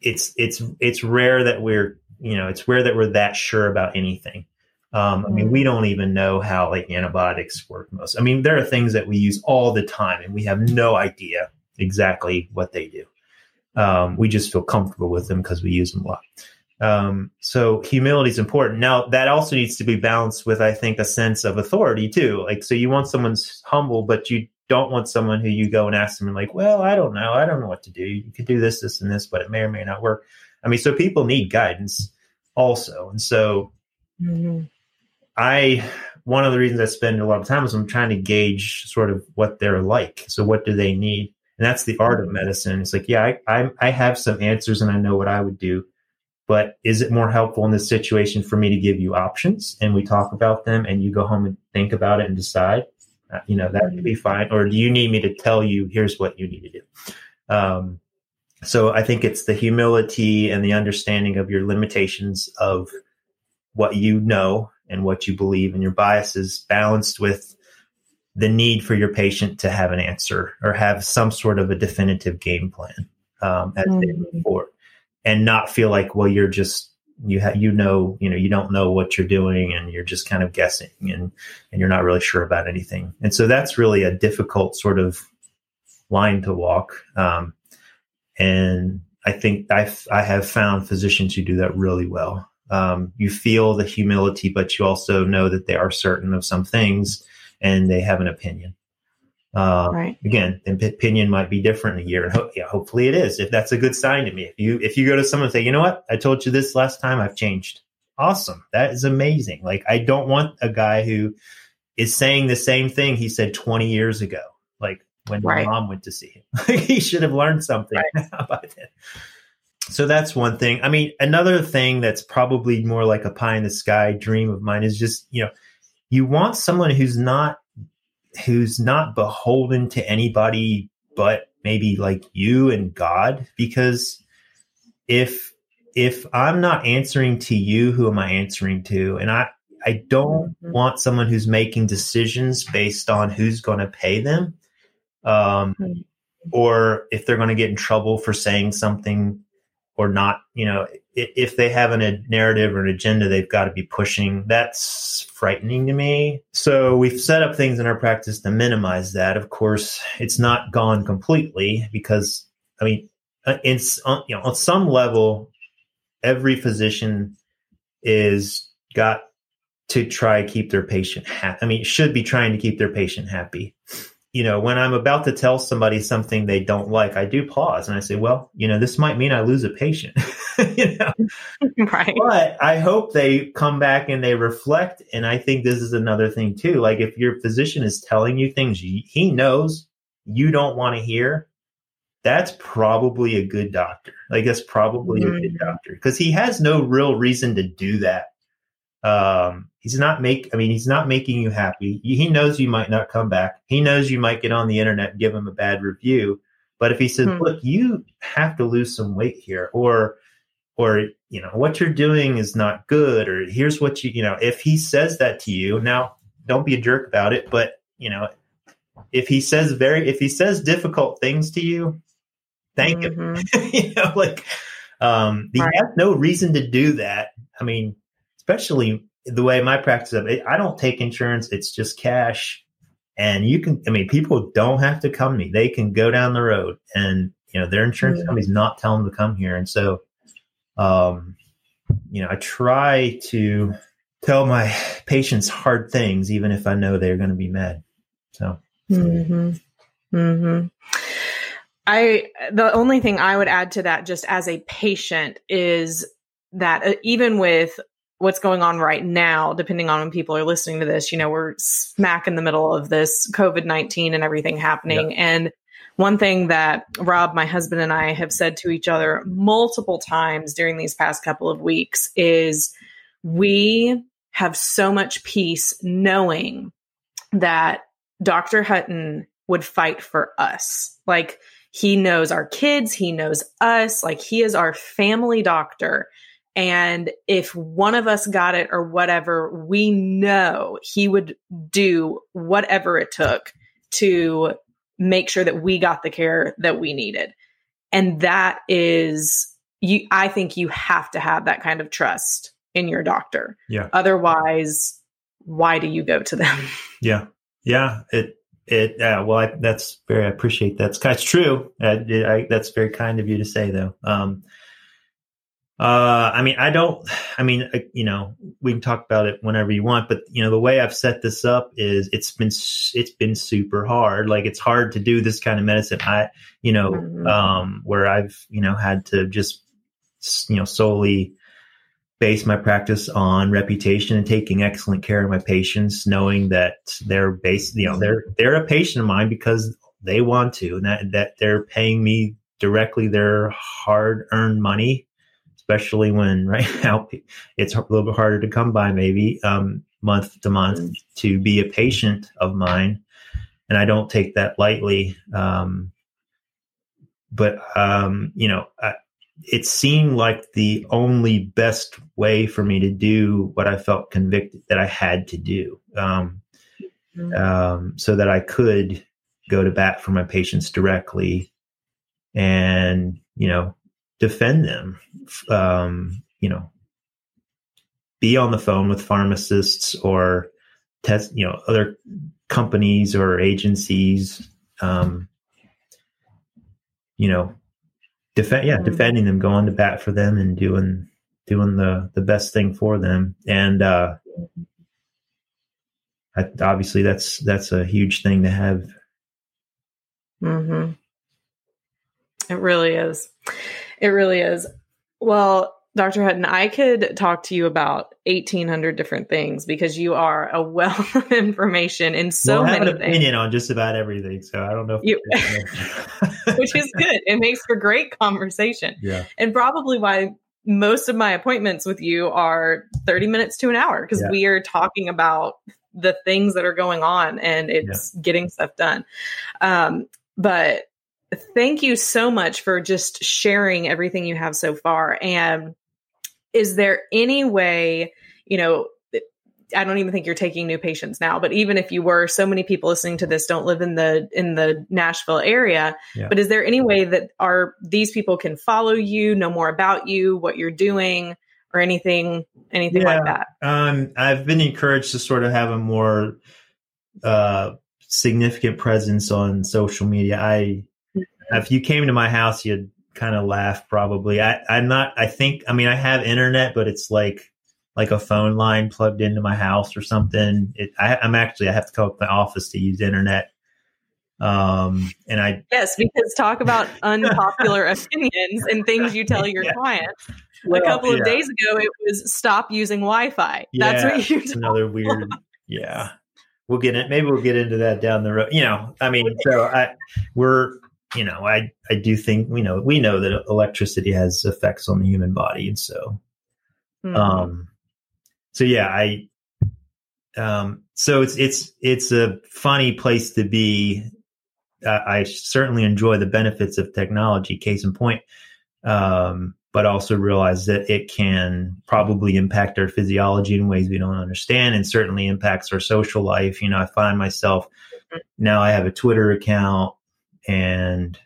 it's it's it's rare that we're you know it's rare that we're that sure about anything. Um, I mean, we don't even know how like antibiotics work most. I mean, there are things that we use all the time, and we have no idea exactly what they do. Um, we just feel comfortable with them because we use them a lot. Um, so humility is important. Now that also needs to be balanced with, I think, a sense of authority too. Like, so you want someone's humble, but you don't want someone who you go and ask them and like, well, I don't know. I don't know what to do. You could do this, this, and this, but it may or may not work. I mean, so people need guidance also. And so mm-hmm. I, one of the reasons I spend a lot of time is I'm trying to gauge sort of what they're like. So what do they need? And that's the art of medicine. It's like, yeah, I, I, I have some answers and I know what I would do, but is it more helpful in this situation for me to give you options and we talk about them and you go home and think about it and decide? Uh, you know, that would be fine. Or do you need me to tell you, here's what you need to do? Um, so I think it's the humility and the understanding of your limitations of what you know and what you believe and your biases balanced with the need for your patient to have an answer or have some sort of a definitive game plan um, as mm-hmm. they move forward and not feel like, well, you're just you have you know you know you don't know what you're doing and you're just kind of guessing and and you're not really sure about anything. And so that's really a difficult sort of line to walk. Um, and i think I've, i have found physicians who do that really well. Um, you feel the humility but you also know that they are certain of some things and they have an opinion uh, right. Again, the opinion might be different in a year, and ho- yeah, hopefully it is. If that's a good sign to me, if you if you go to someone and say, you know what, I told you this last time, I've changed. Awesome, that is amazing. Like I don't want a guy who is saying the same thing he said 20 years ago, like when right. my mom went to see him. he should have learned something right. by then. So that's one thing. I mean, another thing that's probably more like a pie in the sky dream of mine is just you know, you want someone who's not who's not beholden to anybody but maybe like you and God because if if I'm not answering to you who am I answering to and I I don't mm-hmm. want someone who's making decisions based on who's going to pay them um, mm-hmm. or if they're going to get in trouble for saying something or not you know if they have a narrative or an agenda they've got to be pushing that's frightening to me. So we've set up things in our practice to minimize that. Of course it's not gone completely because i mean uh, it's you know on some level every physician is got to try keep their patient happy i mean should be trying to keep their patient happy you know, when I'm about to tell somebody something they don't like, I do pause and I say, well, you know, this might mean I lose a patient. you know? right. But I hope they come back and they reflect. And I think this is another thing too. Like if your physician is telling you things he knows you don't want to hear, that's probably a good doctor. Like that's probably mm-hmm. a good mm. doctor because he has no real reason to do that Um, he's not make. I mean, he's not making you happy. He knows you might not come back. He knows you might get on the internet and give him a bad review. But if he says, hmm. "Look, you have to lose some weight here," or or you know what you're doing is not good or here's what you you know if he says that to you now don't be a jerk about it but you know if he says very if he says difficult things to you thank mm-hmm. him you know like um he right. has no reason to do that i mean especially the way my practice of it i don't take insurance it's just cash and you can i mean people don't have to come to me they can go down the road and you know their insurance mm-hmm. company's not telling them to come here and so um, you know, I try to tell my patients hard things, even if I know they're going to be mad. So, mm-hmm. Mm-hmm. I, the only thing I would add to that, just as a patient, is that uh, even with what's going on right now, depending on when people are listening to this, you know, we're smack in the middle of this COVID 19 and everything happening. Yep. And one thing that Rob, my husband, and I have said to each other multiple times during these past couple of weeks is we have so much peace knowing that Dr. Hutton would fight for us. Like he knows our kids, he knows us, like he is our family doctor. And if one of us got it or whatever, we know he would do whatever it took to make sure that we got the care that we needed. And that is you I think you have to have that kind of trust in your doctor. Yeah. Otherwise, why do you go to them? Yeah. Yeah, it it uh, well I, that's very I appreciate that. It's, true. Uh, I, that's very kind of you to say though. Um uh, I mean, I don't, I mean, I, you know, we can talk about it whenever you want, but you know, the way I've set this up is it's been, it's been super hard. Like it's hard to do this kind of medicine. I, you know, mm-hmm. um, where I've, you know, had to just, you know, solely base my practice on reputation and taking excellent care of my patients, knowing that they're based, you know, they're, they're a patient of mine because they want to, and that, that they're paying me directly their hard earned money especially when right now it's a little bit harder to come by maybe um, month to month mm. to be a patient of mine. And I don't take that lightly. Um, but, um, you know, I, it seemed like the only best way for me to do what I felt convicted that I had to do. Um, mm-hmm. um, so that I could go to bat for my patients directly and, you know, defend them. Um, you know, be on the phone with pharmacists or test, you know, other companies or agencies. Um, you know, defend, yeah, mm-hmm. defending them, going to bat for them, and doing doing the the best thing for them. And uh, I, obviously, that's that's a huge thing to have. Hmm. It really is. It really is. Well, Dr. Hutton, I could talk to you about 1800 different things because you are a wealth of information in so well, I have many an things. opinion on just about everything. So I don't know. You, which is good. It makes for great conversation. Yeah. And probably why most of my appointments with you are 30 minutes to an hour because yeah. we are talking about the things that are going on and it's yeah. getting stuff done. Um, but thank you so much for just sharing everything you have so far. And is there any way, you know, I don't even think you're taking new patients now, but even if you were, so many people listening to this don't live in the in the Nashville area. Yeah. But is there any way that are these people can follow you, know more about you, what you're doing, or anything anything yeah. like that? Um, I've been encouraged to sort of have a more uh, significant presence on social media. I if you came to my house, you'd kind of laugh probably. I, I'm not, I think, I mean, I have internet, but it's like, like a phone line plugged into my house or something. It, I, am actually, I have to come up to my office to use internet. Um, and I, yes, because talk about unpopular opinions and things you tell your yeah. clients. Well, a couple of yeah. days ago, it was stop using Wi-Fi. Yeah, That's what you. Another weird. Yeah, we'll get it. Maybe we'll get into that down the road. You know, I mean, so I, we're you know, I, I do think, you know, we know that electricity has effects on the human body. And so, mm-hmm. um, so yeah, I um, so it's it's it's a funny place to be. Uh, I certainly enjoy the benefits of technology. Case in point, um, but also realize that it can probably impact our physiology in ways we don't understand, and certainly impacts our social life. You know, I find myself now. I have a Twitter account, and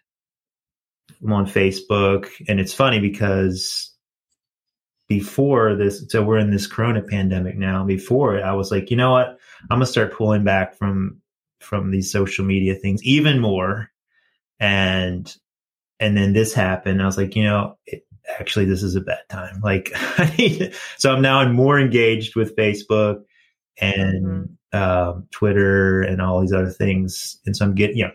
I'm on Facebook, and it's funny because before this, so we're in this Corona pandemic now. Before it, I was like, you know what? I'm gonna start pulling back from from these social media things even more. And and then this happened. I was like, you know, it, actually, this is a bad time. Like, so I'm now more engaged with Facebook and mm-hmm. um, Twitter and all these other things. And so I'm getting, you know,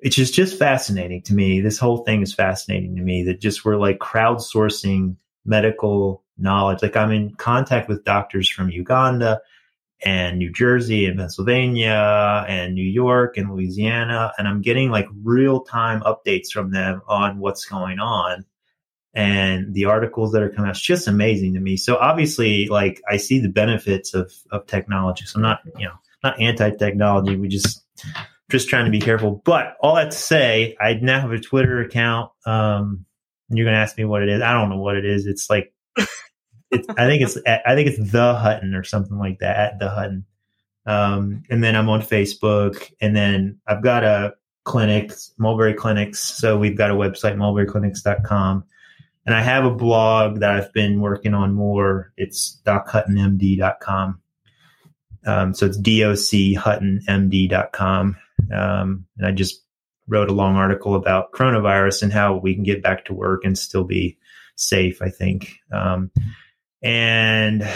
it's just just fascinating to me. This whole thing is fascinating to me. That just we're like crowdsourcing medical knowledge. Like I'm in contact with doctors from Uganda and New Jersey and Pennsylvania and New York and Louisiana. And I'm getting like real time updates from them on what's going on and the articles that are coming out. It's just amazing to me. So obviously, like I see the benefits of, of technology. So I'm not, you know, not anti technology. We just, just trying to be careful. But all that to say, I now have a Twitter account. Um, you're going to ask me what it is. I don't know what it is. It's like it's, I think it's I think it's the Hutton or something like that at the Hutton. Um, and then I'm on Facebook, and then I've got a clinic, Mulberry Clinics. So we've got a website, mulberryclinics.com. And I have a blog that I've been working on more. It's dochuttonmd.com. Um, so it's dochuttonmd.com. Um, and I just wrote a long article about coronavirus and how we can get back to work and still be safe, I think. Um, and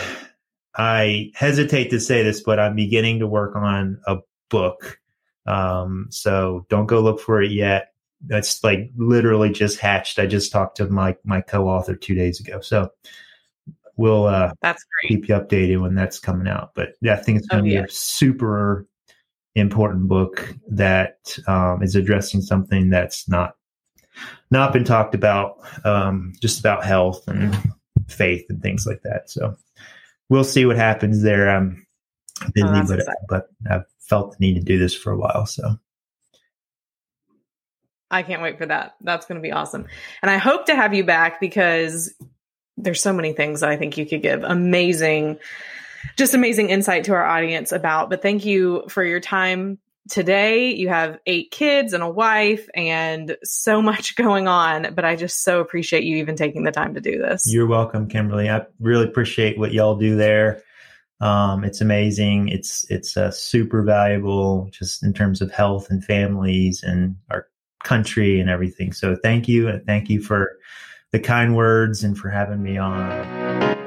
I hesitate to say this, but I'm beginning to work on a book. Um, so don't go look for it yet. That's like literally just hatched. I just talked to my my co-author two days ago. So we'll uh, that's great. keep you updated when that's coming out. But yeah, I think it's going to oh, be yeah. a super important book that um, is addressing something that's not not been talked about, um, just about health and faith and things like that. So we'll see what happens there. I'm busy, oh, but but I've felt the need to do this for a while. So I can't wait for that. That's going to be awesome. And I hope to have you back because there's so many things that I think you could give amazing, just amazing insight to our audience about. But thank you for your time today. You have eight kids and a wife and so much going on but i just so appreciate you even taking the time to do this. You're welcome kimberly. I really appreciate what y'all do there. Um, it's amazing. It's it's uh, super valuable just in terms of health and families and our country and everything. So thank you. And thank you for the kind words and for having me on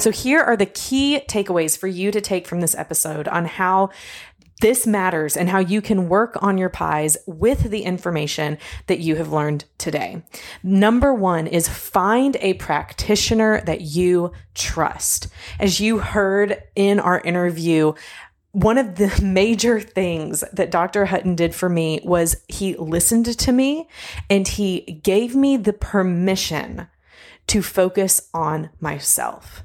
So, here are the key takeaways for you to take from this episode on how this matters and how you can work on your pies with the information that you have learned today. Number one is find a practitioner that you trust. As you heard in our interview, one of the major things that Dr. Hutton did for me was he listened to me and he gave me the permission to focus on myself.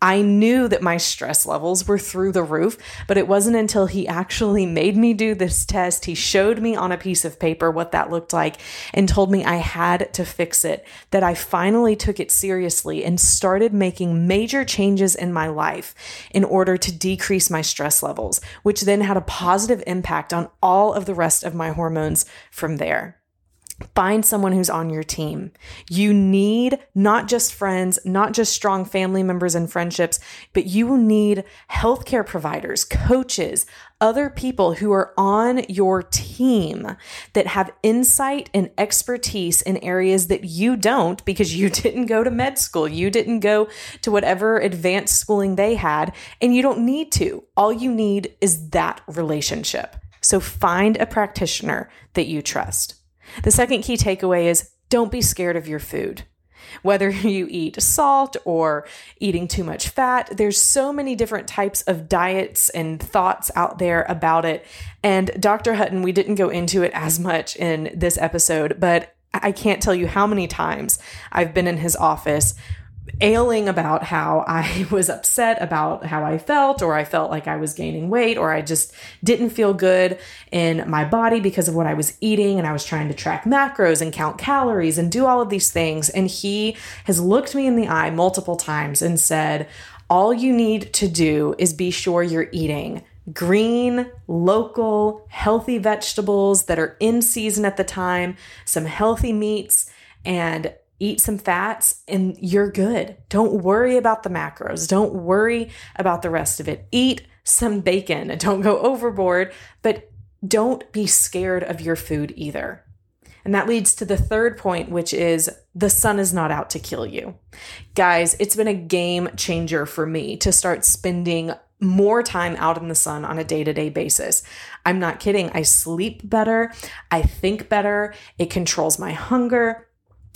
I knew that my stress levels were through the roof, but it wasn't until he actually made me do this test. He showed me on a piece of paper what that looked like and told me I had to fix it that I finally took it seriously and started making major changes in my life in order to decrease my stress levels, which then had a positive impact on all of the rest of my hormones from there. Find someone who's on your team. You need not just friends, not just strong family members and friendships, but you need healthcare providers, coaches, other people who are on your team that have insight and expertise in areas that you don't because you didn't go to med school. You didn't go to whatever advanced schooling they had, and you don't need to. All you need is that relationship. So find a practitioner that you trust. The second key takeaway is don't be scared of your food. Whether you eat salt or eating too much fat, there's so many different types of diets and thoughts out there about it. And Dr. Hutton, we didn't go into it as much in this episode, but I can't tell you how many times I've been in his office ailing about how I was upset about how I felt, or I felt like I was gaining weight, or I just didn't feel good in my body because of what I was eating. And I was trying to track macros and count calories and do all of these things. And he has looked me in the eye multiple times and said, All you need to do is be sure you're eating green, local, healthy vegetables that are in season at the time, some healthy meats, and eat some fats and you're good. Don't worry about the macros. Don't worry about the rest of it. Eat some bacon. and Don't go overboard, but don't be scared of your food either. And that leads to the third point, which is the sun is not out to kill you. Guys, it's been a game changer for me to start spending more time out in the sun on a day to day basis. I'm not kidding. I sleep better. I think better. It controls my hunger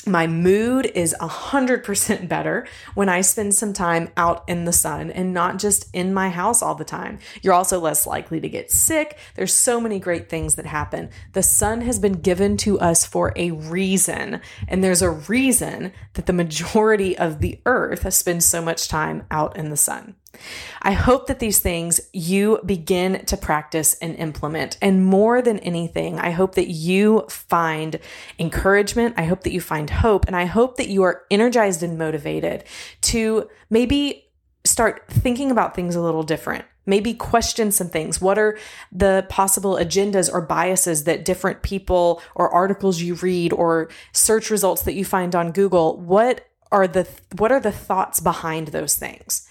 my mood is 100% better when I spend some time out in the sun and not just in my house all the time. You're also less likely to get sick. There's so many great things that happen. The sun has been given to us for a reason, and there's a reason that the majority of the earth spends so much time out in the sun. I hope that these things you begin to practice and implement. And more than anything, I hope that you find encouragement. I hope that you find hope. And I hope that you are energized and motivated to maybe start thinking about things a little different. Maybe question some things. What are the possible agendas or biases that different people or articles you read or search results that you find on Google? What are the what are the thoughts behind those things?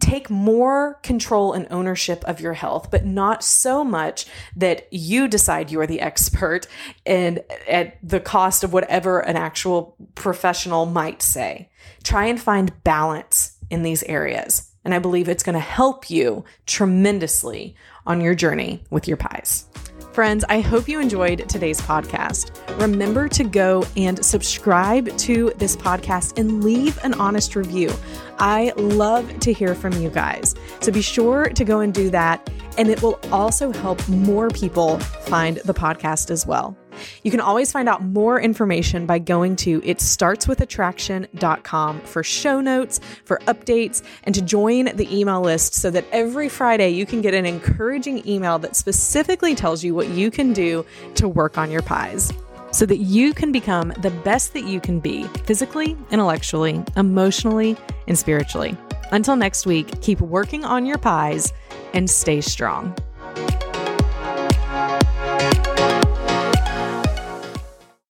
Take more control and ownership of your health, but not so much that you decide you are the expert and at the cost of whatever an actual professional might say. Try and find balance in these areas. And I believe it's going to help you tremendously on your journey with your pies. Friends, I hope you enjoyed today's podcast. Remember to go and subscribe to this podcast and leave an honest review. I love to hear from you guys. So be sure to go and do that. And it will also help more people find the podcast as well. You can always find out more information by going to itstartswithattraction.com for show notes, for updates, and to join the email list so that every Friday you can get an encouraging email that specifically tells you what you can do to work on your pies so that you can become the best that you can be physically, intellectually, emotionally, and spiritually. Until next week, keep working on your pies and stay strong.